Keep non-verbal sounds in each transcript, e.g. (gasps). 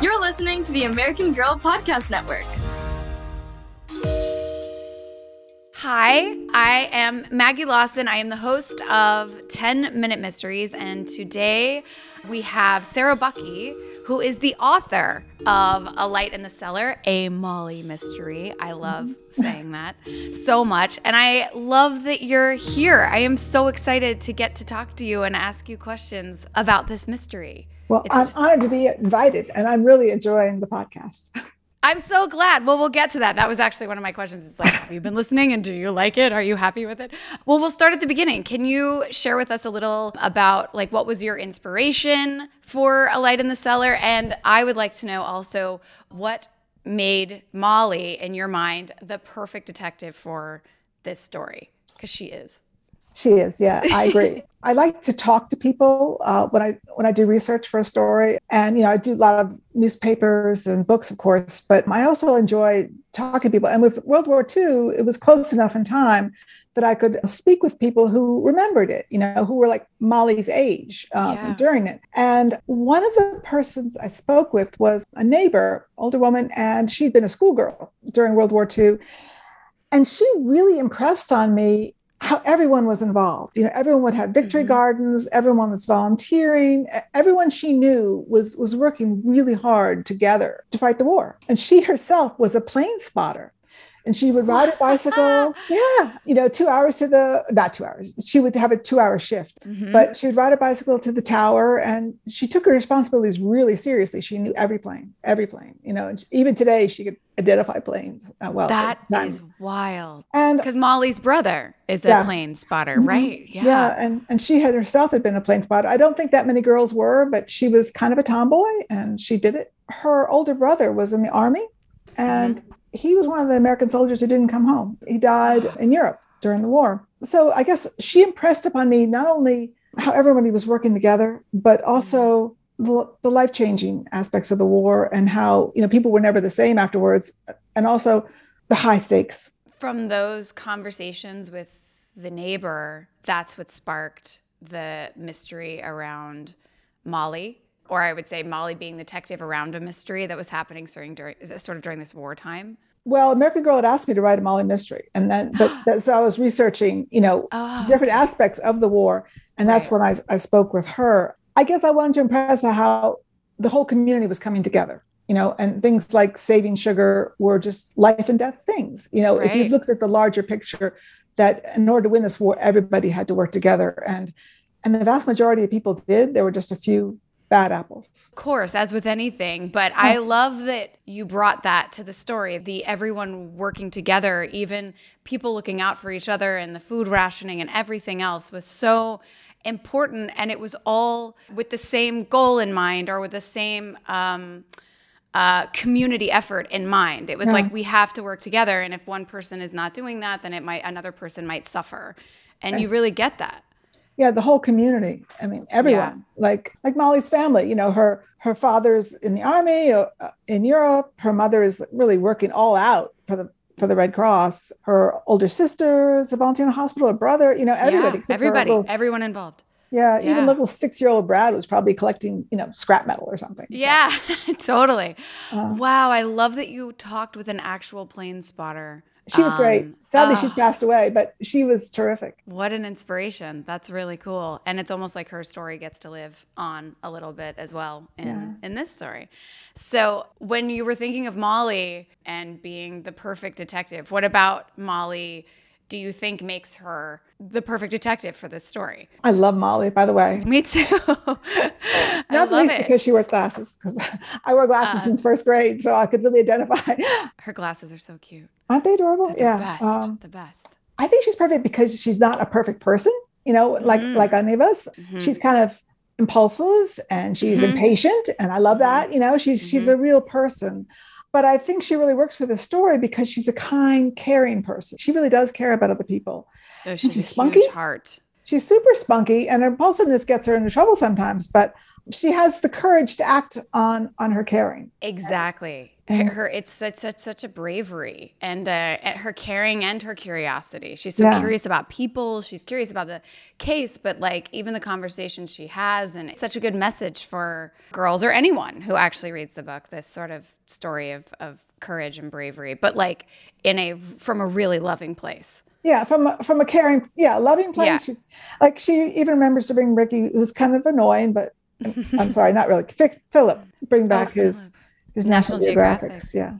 You're listening to the American Girl Podcast Network. Hi, I am Maggie Lawson. I am the host of 10 Minute Mysteries, and today we have Sarah Buckey, who is the author of A Light in the Cellar, a Molly mystery. I love mm-hmm. saying that so much, and I love that you're here. I am so excited to get to talk to you and ask you questions about this mystery. Well, It's I'm just- honored to be invited, and I'm really enjoying the podcast. (laughs) I'm so glad. Well, we'll get to that. That was actually one of my questions. It's like, have you been listening and do you like it? Are you happy with it? Well, we'll start at the beginning. Can you share with us a little about like what was your inspiration for A Light in the Cellar? And I would like to know also what made Molly, in your mind, the perfect detective for this story? Because she is. She is, yeah, I agree. (laughs) I like to talk to people uh, when I when I do research for a story, and you know I do a lot of newspapers and books, of course, but I also enjoy talking to people. And with World War II, it was close enough in time that I could speak with people who remembered it, you know, who were like Molly's age um, Yeah. during it. And one of the persons I spoke with was a neighbor, older woman, and she'd been a schoolgirl during World War II. And she really impressed on me how everyone was involved. You know, everyone would have victory Mhm. gardens, everyone was volunteering, everyone she knew was was working really hard together to fight the war. And she herself was a plane spotter. And she would ride a bicycle. (laughs) yeah. You know, two hours to the, not two hours, she would have a two hour shift, Mhm. but she would ride a bicycle to the tower and she took her responsibilities really seriously. She knew every plane, every plane, you know, and even today she could identify planes uh, well. that at the time. is wild. and Because Molly's brother is a Yeah. plane spotter, Mhm. right? Yeah. and and she had herself had been a plane spotter. I don't think that many girls were, but she was kind of a tomboy and she did it. Her older brother was in the army and he was one of the American soldiers who didn't come home. He died in Europe during the war. So I guess she impressed upon me not only how everybody was working together, but also the, the life-changing aspects of the war and how, you know, people were never the same afterwards and also the high stakes. From those conversations with the neighbor, that's what sparked the mystery around Molly, or I would say Molly being the detective around a mystery that was happening during, during sort of during this wartime. Well, American Girl had asked me to write a Molly mystery, and then but (gasps) that's so I was researching, you know, Oh, different aspects of the war, and that's Right. when I, I spoke with her. I guess I wanted to impress her how the whole community was coming together, you know, and things like saving sugar were just life and death things. You know, if you looked at the larger picture, that in order to win this war, everybody had to work together, and and the vast majority of people did. There were just a few bad apples. Of course, as with anything, but I love that you brought that to the story. The everyone working together, even people looking out for each other and the food rationing and everything else was so important and it was all with the same goal in mind or with the same um, uh, community effort in mind. It was Yeah. like we have to work together, and if one person is not doing that, then it might another person might suffer, and you really get that. Yeah the whole community i mean everyone like like molly's family you know her her father's in the army uh, in europe her mother is really working all out for the for the red cross her older sisters a volunteer in a hospital a brother you know everybody yeah, everybody, little- everyone involved. yeah, yeah. even little six-year-old brad was probably collecting you know scrap metal or something So, Yeah, (laughs) totally. uh, Wow, I love that you talked with an actual plane spotter. She was great Um, sadly ah. she's passed away but she was terrific What an inspiration. That's really cool. And it's almost like her story gets to live on a little bit as well in, Yeah. in this story. So, when you were thinking of Molly and being the perfect detective, what about Molly do you think makes her the perfect detective for this story? i love molly by the way Me too. (laughs) Not least it. because she wears glasses because (laughs) i wore glasses Uh, since first grade so i could really identify (laughs) her glasses are so cute. aren't they adorable They're yeah the best. um, the best. I think she's perfect because she's not a perfect person, you know, like Mhm. like any of us. Mhm. She's kind of impulsive and she's Mhm. impatient, and I love Mhm. that. You know, she's she's Mm-hmm. a real person. But I think she really works for the story because she's a kind, caring person. She really does care about other people. Oh, she's she's spunky. heart. she's super spunky and her impulsiveness gets her into trouble sometimes, but she has the courage to act on on her caring. Exactly. Her, her it's such, such a bravery and uh, her caring and her curiosity. She's so Yeah. curious about people. She's curious about the case, but like even the conversations she has, and it's such a good message for girls or anyone who actually reads the book. This sort of story of of courage and bravery, but like in a from a really loving place. Yeah, from a, from a caring, yeah, loving place. Yeah. She's like she even remembers to bring Ricky, who's kind of annoying, but I'm (laughs) sorry, not really. Philip, bring back his Oh, Philip. National National, Geographic. Geographics. Yeah,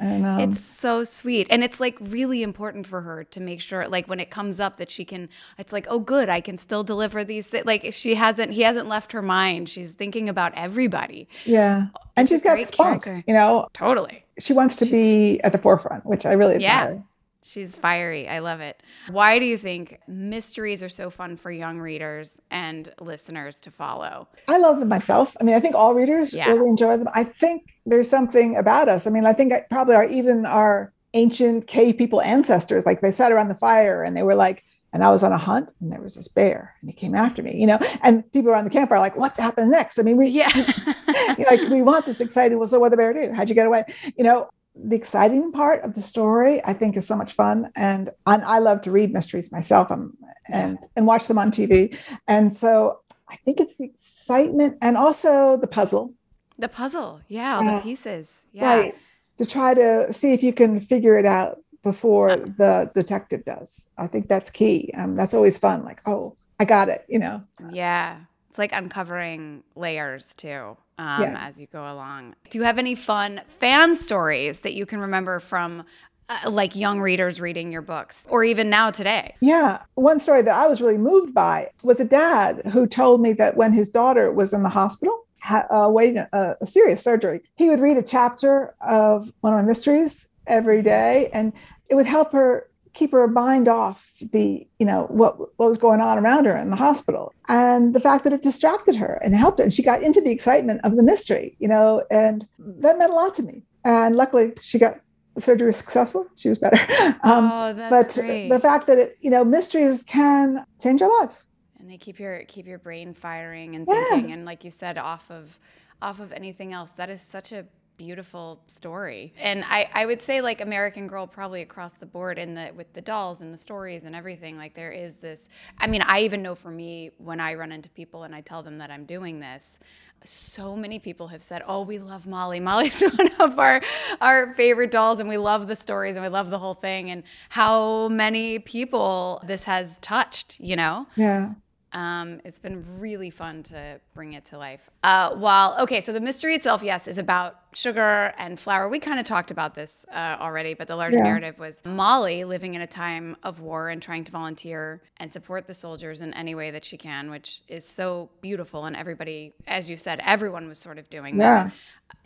and um, It's so sweet. And it's like really important for her to make sure like when it comes up that she can it's like, "Oh good, I can still deliver these thi-" like she hasn't he hasn't left her mind. She's thinking about everybody. yeah, and it's she's got spunk. character. You know, Totally. she wants to be at the forefront, which I really Yeah. She's fiery. I love it. Why do you think mysteries are so fun for young readers and listeners to follow? I love them myself. I mean, I think all readers Yeah. really enjoy them. I think there's something about us. I mean, I think I, probably our even our ancient cave people ancestors, like they sat around the fire and they were like, and I was on a hunt and there was this bear and he came after me, you know, and people around the campfire are like, what's happening next? I mean, we Yeah. (laughs) like we want this exciting. Well, so what the bear do? How'd you get away? You know, the exciting part of the story, I think, is so much fun, and and I love to read mysteries myself, um, and and watch them on TV, and so I think it's the excitement and also the puzzle, the puzzle. Yeah, all the pieces. Yeah. right? To try to see if you can figure it out before the detective does. I think that's key. Um, that's always fun. Like, oh, I got it. You know. Yeah. It's like uncovering layers too um, Yeah. as you go along. Do you have any fun fan stories that you can remember from uh, like young readers reading your books or even now today? Yeah. One story that I was really moved by was a dad who told me that when his daughter was in the hospital, uh, waiting a, a serious surgery, he would read a chapter of one of my mysteries every day, and it would help her keep her mind off the, you know, what what was going on around her in the hospital, and the fact that it distracted her and helped her, and she got into the excitement of the mystery, you know, and that meant a lot to me. And luckily, she got the surgery was successful. She was better. (laughs) Um, oh, that's but great. the fact that it, you know, mysteries can change our lives. and they keep your keep your brain firing and Yeah. thinking and like you said off of off of anything else that is such a beautiful story and i i would say like american girl probably across the board in the with the dolls and the stories and everything like there is this i mean i even know for me when i run into people and i tell them that i'm doing this so many people have said, "Oh, we love Molly. (laughs) Molly's one of our our favorite dolls, and we love the stories, and we love the whole thing." And how many people this has touched, you know? Yeah. Um, it's been really fun to bring it to life. Uh, while okay, so the mystery itself, yes, is about sugar and flour. We kind of talked about this uh, already, but the larger Yeah. narrative was Molly living in a time of war and trying to volunteer and support the soldiers in any way that she can, which is so beautiful. And everybody, as you said, everyone was sort of doing Yeah. this.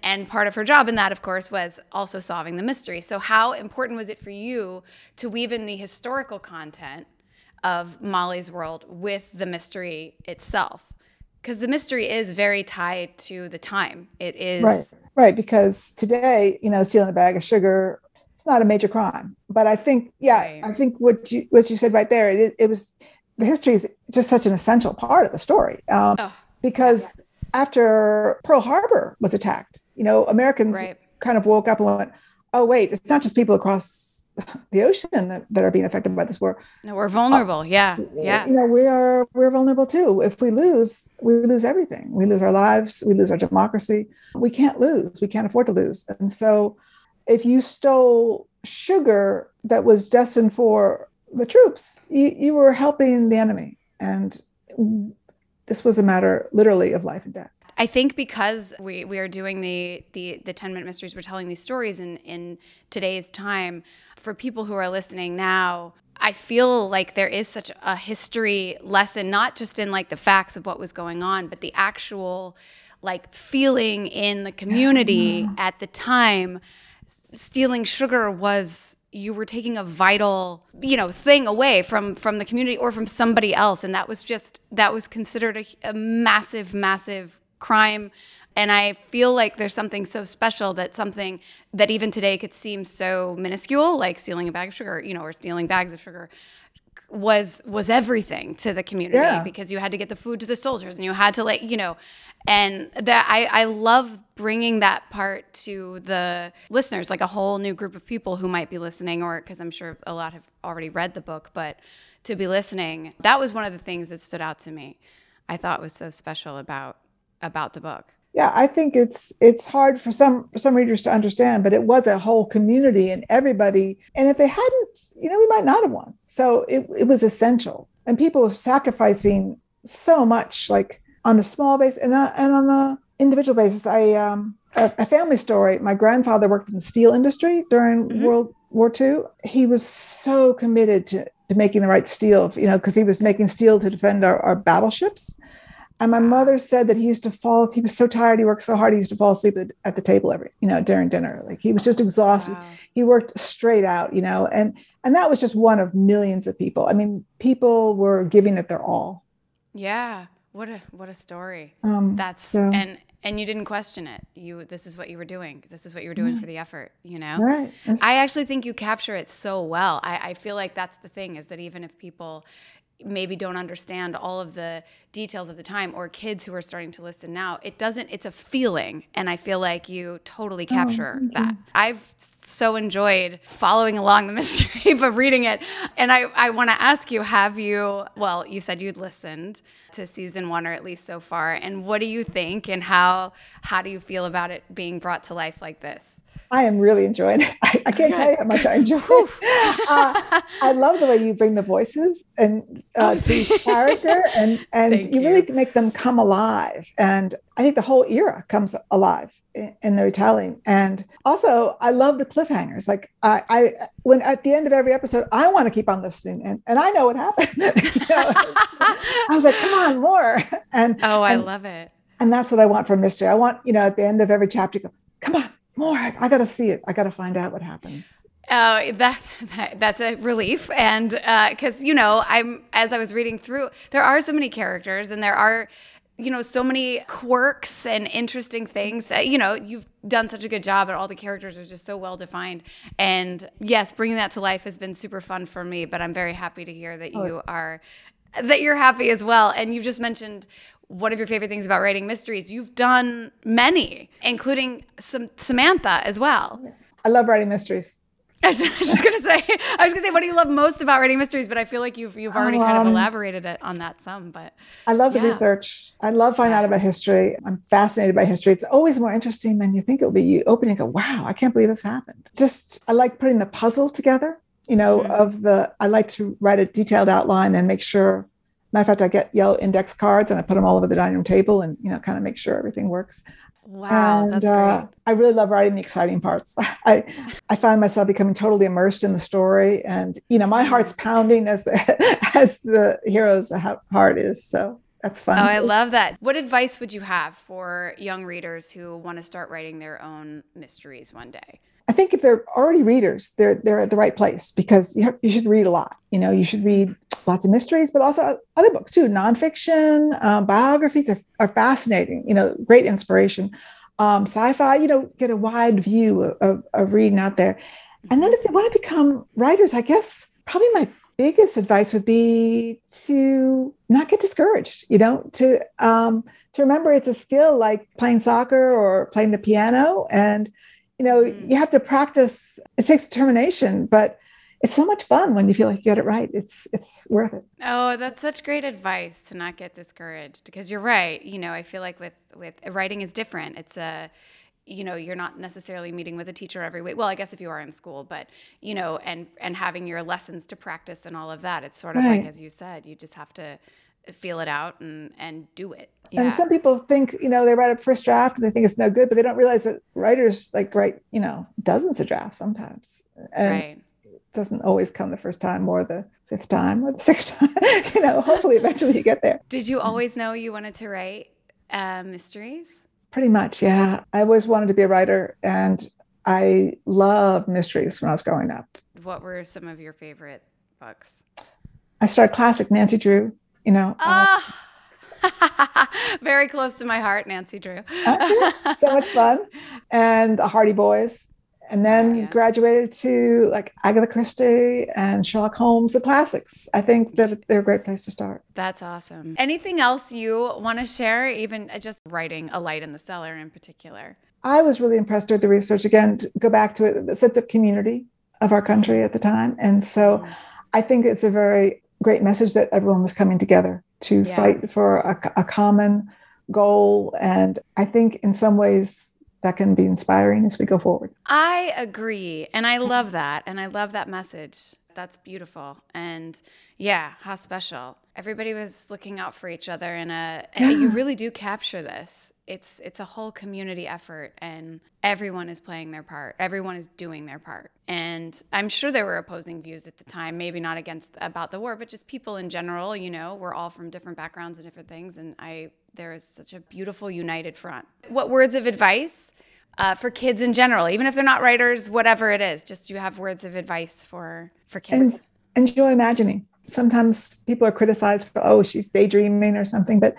And part of her job in that, of course, was also solving the mystery. So, how important was it for you to weave in the historical content of Molly's world with the mystery itself? Because the mystery is very tied to the time. It is. Right. Right. Because today, you know, stealing a bag of sugar, it's not a major crime. But I think, yeah, Right. I think what you what you said right there, it, it was the history is just such an essential part of the story. Um, Oh, because after Pearl Harbor was attacked, you know, Americans Right. kind of woke up and went, "Oh, wait, it's not just people across the ocean that, that are being affected by this war. No, we're vulnerable. Uh, yeah. Yeah. You know, we are we're vulnerable too. If we lose, we lose everything. We lose our lives. We lose our democracy. We can't lose. We can't afford to lose. And so, if you stole sugar that was destined for the troops, you, you were helping the enemy. And this was a matter literally of life and death. I think because we, we are doing the, the the 10 minute mysteries, we're telling these stories in, in today's time. For people who are listening now, I feel like there is such a history lesson, not just in like the facts of what was going on, but the actual like feeling in the community at the time. Stealing sugar was you were taking a vital you know thing away from from the community or from somebody else and that was just that was considered a, a massive massive crime and i feel like there's something so special that something that even today could seem so minuscule like stealing a bag of sugar you know or stealing bags of sugar was was everything to the community Yeah. because you had to get the food to the soldiers and you had to like you know and that I, I love bringing that part to the listeners like a whole new group of people who might be listening or because i'm sure a lot have already read the book but to be listening that was one of the things that stood out to me i thought was so special about about the book Yeah, I think it's it's hard for some for some readers to understand, but it was a whole community and everybody. And if they hadn't, you know, we might not have won. So it, it was essential, and people were sacrificing so much, like on a small base and uh, and on the individual basis. I um a, a family story. My grandfather worked in the steel industry during Mhm. World War II. He was so committed to to making the right steel, you know, because he was making steel to defend our, our battleships. And my mother said that he used to fall, he was so tired, he worked so hard, he used to fall asleep at, at the table every, you know, during dinner. Like he was just exhausted. Wow. He worked straight out, you know, and and that was just one of millions of people. I mean, people were giving it their all. yeah what a what a story Um, that's so- and and you didn't question it you this is what you were doing this is what you were doing for the effort you know right. It's- I actually think you capture it so well. I, I feel like that's the thing is that even if people maybe don't understand all of the details of the time or kids who are starting to listen now, it doesn't, it's a feeling. And I feel like you totally capture that. I've so enjoyed following along the (laughs) mystery, but reading it. And I, I want to ask you have you, well, you said you'd listened to season one or at least so far. And what do you think and how, how do you feel about it being brought to life like this? I am really enjoying it. (laughs) I, I can't tell you how much I enjoy it. (laughs) Uh, I love the way you bring the voices and uh, Oh, to each character, and and Thank you, you. really make them come alive. And I think the whole era comes alive in, in the retelling. And also, I love the cliffhangers. Like I, I when at the end of every episode, I want to keep on listening, and and I know what happened. (laughs) Know, I was like, come on, more. And Oh, I and, love it. and that's what I want from mystery. I want you know at the end of every chapter, you go, come on, more. I, I got to see it. I got to find out what happens. Oh, that, that that's a relief, and because you know, I'm as I was reading through, there are so many characters, and there are, you know, so many quirks and interesting things. Uh, you know, you've done such a good job, and all the characters are just so well defined. And yes, bringing that to life has been super fun for me. But I'm very happy to hear that you are that you're happy as well. And you've just mentioned one of your favorite things about writing mysteries. You've done many, including some Samantha as well. I love writing mysteries. (laughs) I was, just gonna say, I was gonna say, what do you love most about writing mysteries? But I feel like you've you've already kind of Um, elaborated it on that some. But I love the Yeah. research. I love finding out about history. I'm fascinated by history. It's always more interesting than you think it will be. You open and go, wow, I can't believe this happened. Just, I like putting the puzzle together, you know, Mhm. of the, I like to write a detailed outline and make sure, matter of fact, I get yellow index cards and I put them all over the dining room table and, you know, kind of make sure everything works. wow, and that's uh, great. I really love writing the exciting parts. (laughs) I I find myself becoming totally immersed in the story, and you know my heart's pounding as the (laughs) as the hero's heart is. So that's fun. Oh, I love that. What advice would you have for young readers who want to start writing their own mysteries one day? I think if they're already readers, they're they're at the right place because you have, you should read a lot. You know, you should read lots of mysteries, but also other books too. Nonfiction, um, biographies are, are fascinating. You know, great inspiration. Um, sci-fi, you know, get a wide view of, of, of reading out there. And then if they want to become writers, I guess probably my biggest advice would be to not get discouraged. You know, to um, to remember it's a skill like playing soccer or playing the piano, and you know Mm. you have to practice. It takes determination, but it's so much fun when you feel like you got it right. It's it's worth it. Oh, that's such great advice to not get discouraged because you're right. You know, I feel like with with writing is different. It's a you know, you're not necessarily meeting with a teacher every week. Well, I guess if you are in school, but you know, and and having your lessons to practice and all of that. It's sort of like as you said, you just have to feel it out and and do it. And some people think, you know, they write a first draft and they think it's no good, but they don't realize that writers like write, you know, dozens of drafts sometimes. And right. Doesn't always come the first time or the fifth time or the (laughs) sixth time. you know, hopefully eventually you get there. Did you always know you wanted to write uh, mysteries? Pretty much, yeah. I always wanted to be a writer and I loved mysteries when I was growing up. What were some of your favorite books? I started classic Nancy Drew, you know. uh, Ah, (laughs) very close to my heart, Nancy Drew. uh, so much fun. (laughs) And the Hardy Boys. And then Yeah. graduated to like Agatha Christie and Sherlock Holmes, the classics. I think that they're a great place to start. That's awesome. Anything else you want to share, even uh, just writing A Light in the Cellar in particular? I was really impressed with the research. Again, to go back to it, the sense of community of our country at the time. And so I think it's a very great message that everyone was coming together to Yeah. fight for a, a common goal. And I think in some ways that can be inspiring as we go forward. I agree. And I love that. And I love that message. That's beautiful. And yeah, how special. Everybody was looking out for each other and and (laughs) you really do capture this. It's it's a whole community effort and everyone is playing their part. Everyone is doing their part. And I'm sure there were opposing views at the time, maybe not against about the war, but just people in general, you know, we're all from different backgrounds and different things and I there is such a beautiful united front. What words of advice uh, for kids in general, even if they're not writers, whatever it is, just do you have words of advice for for kids. And enjoy imagining. Sometimes people are criticized for, oh, she's daydreaming or something, but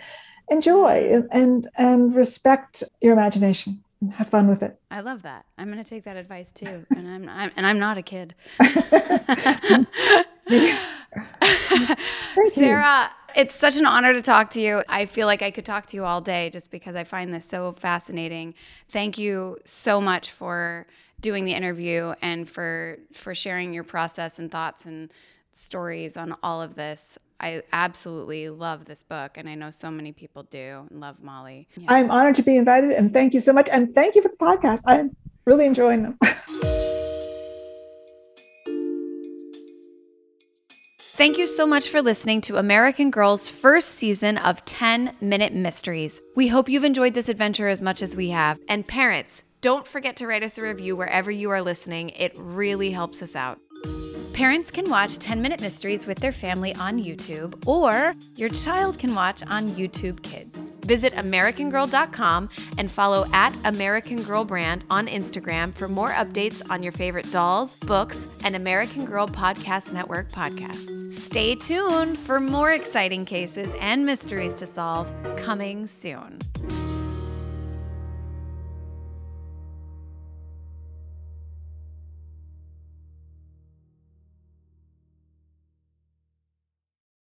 enjoy and and, respect your imagination and have fun with it. I love that. I'm going to take that advice too, and I'm, I'm and I'm not a kid. (laughs) you. Sarah, it's such an honor to talk to you. I feel like I could talk to you all day just because I find this so fascinating. Thank you so much for doing the interview and for for sharing your process and thoughts and stories on all of this. I absolutely love this book, and I know so many people do and love Molly. Yeah. I'm honored to be invited and thank you so much. And thank you for the podcast. I'm really enjoying them. (laughs) Thank you so much for listening to American Girl's first season of 10 Minute Mysteries. We hope you've enjoyed this adventure as much as we have. And parents, don't forget to write us a review wherever you are listening, it really helps us out. Parents can watch 10 Minute Mysteries with their family on YouTube, or your child can watch on YouTube Kids. Visit AmericanGirl.com and follow at American Girl Brand on Instagram for more updates on your favorite dolls, books, and American Girl Podcast Network podcasts. Stay tuned for more exciting cases and mysteries to solve coming soon.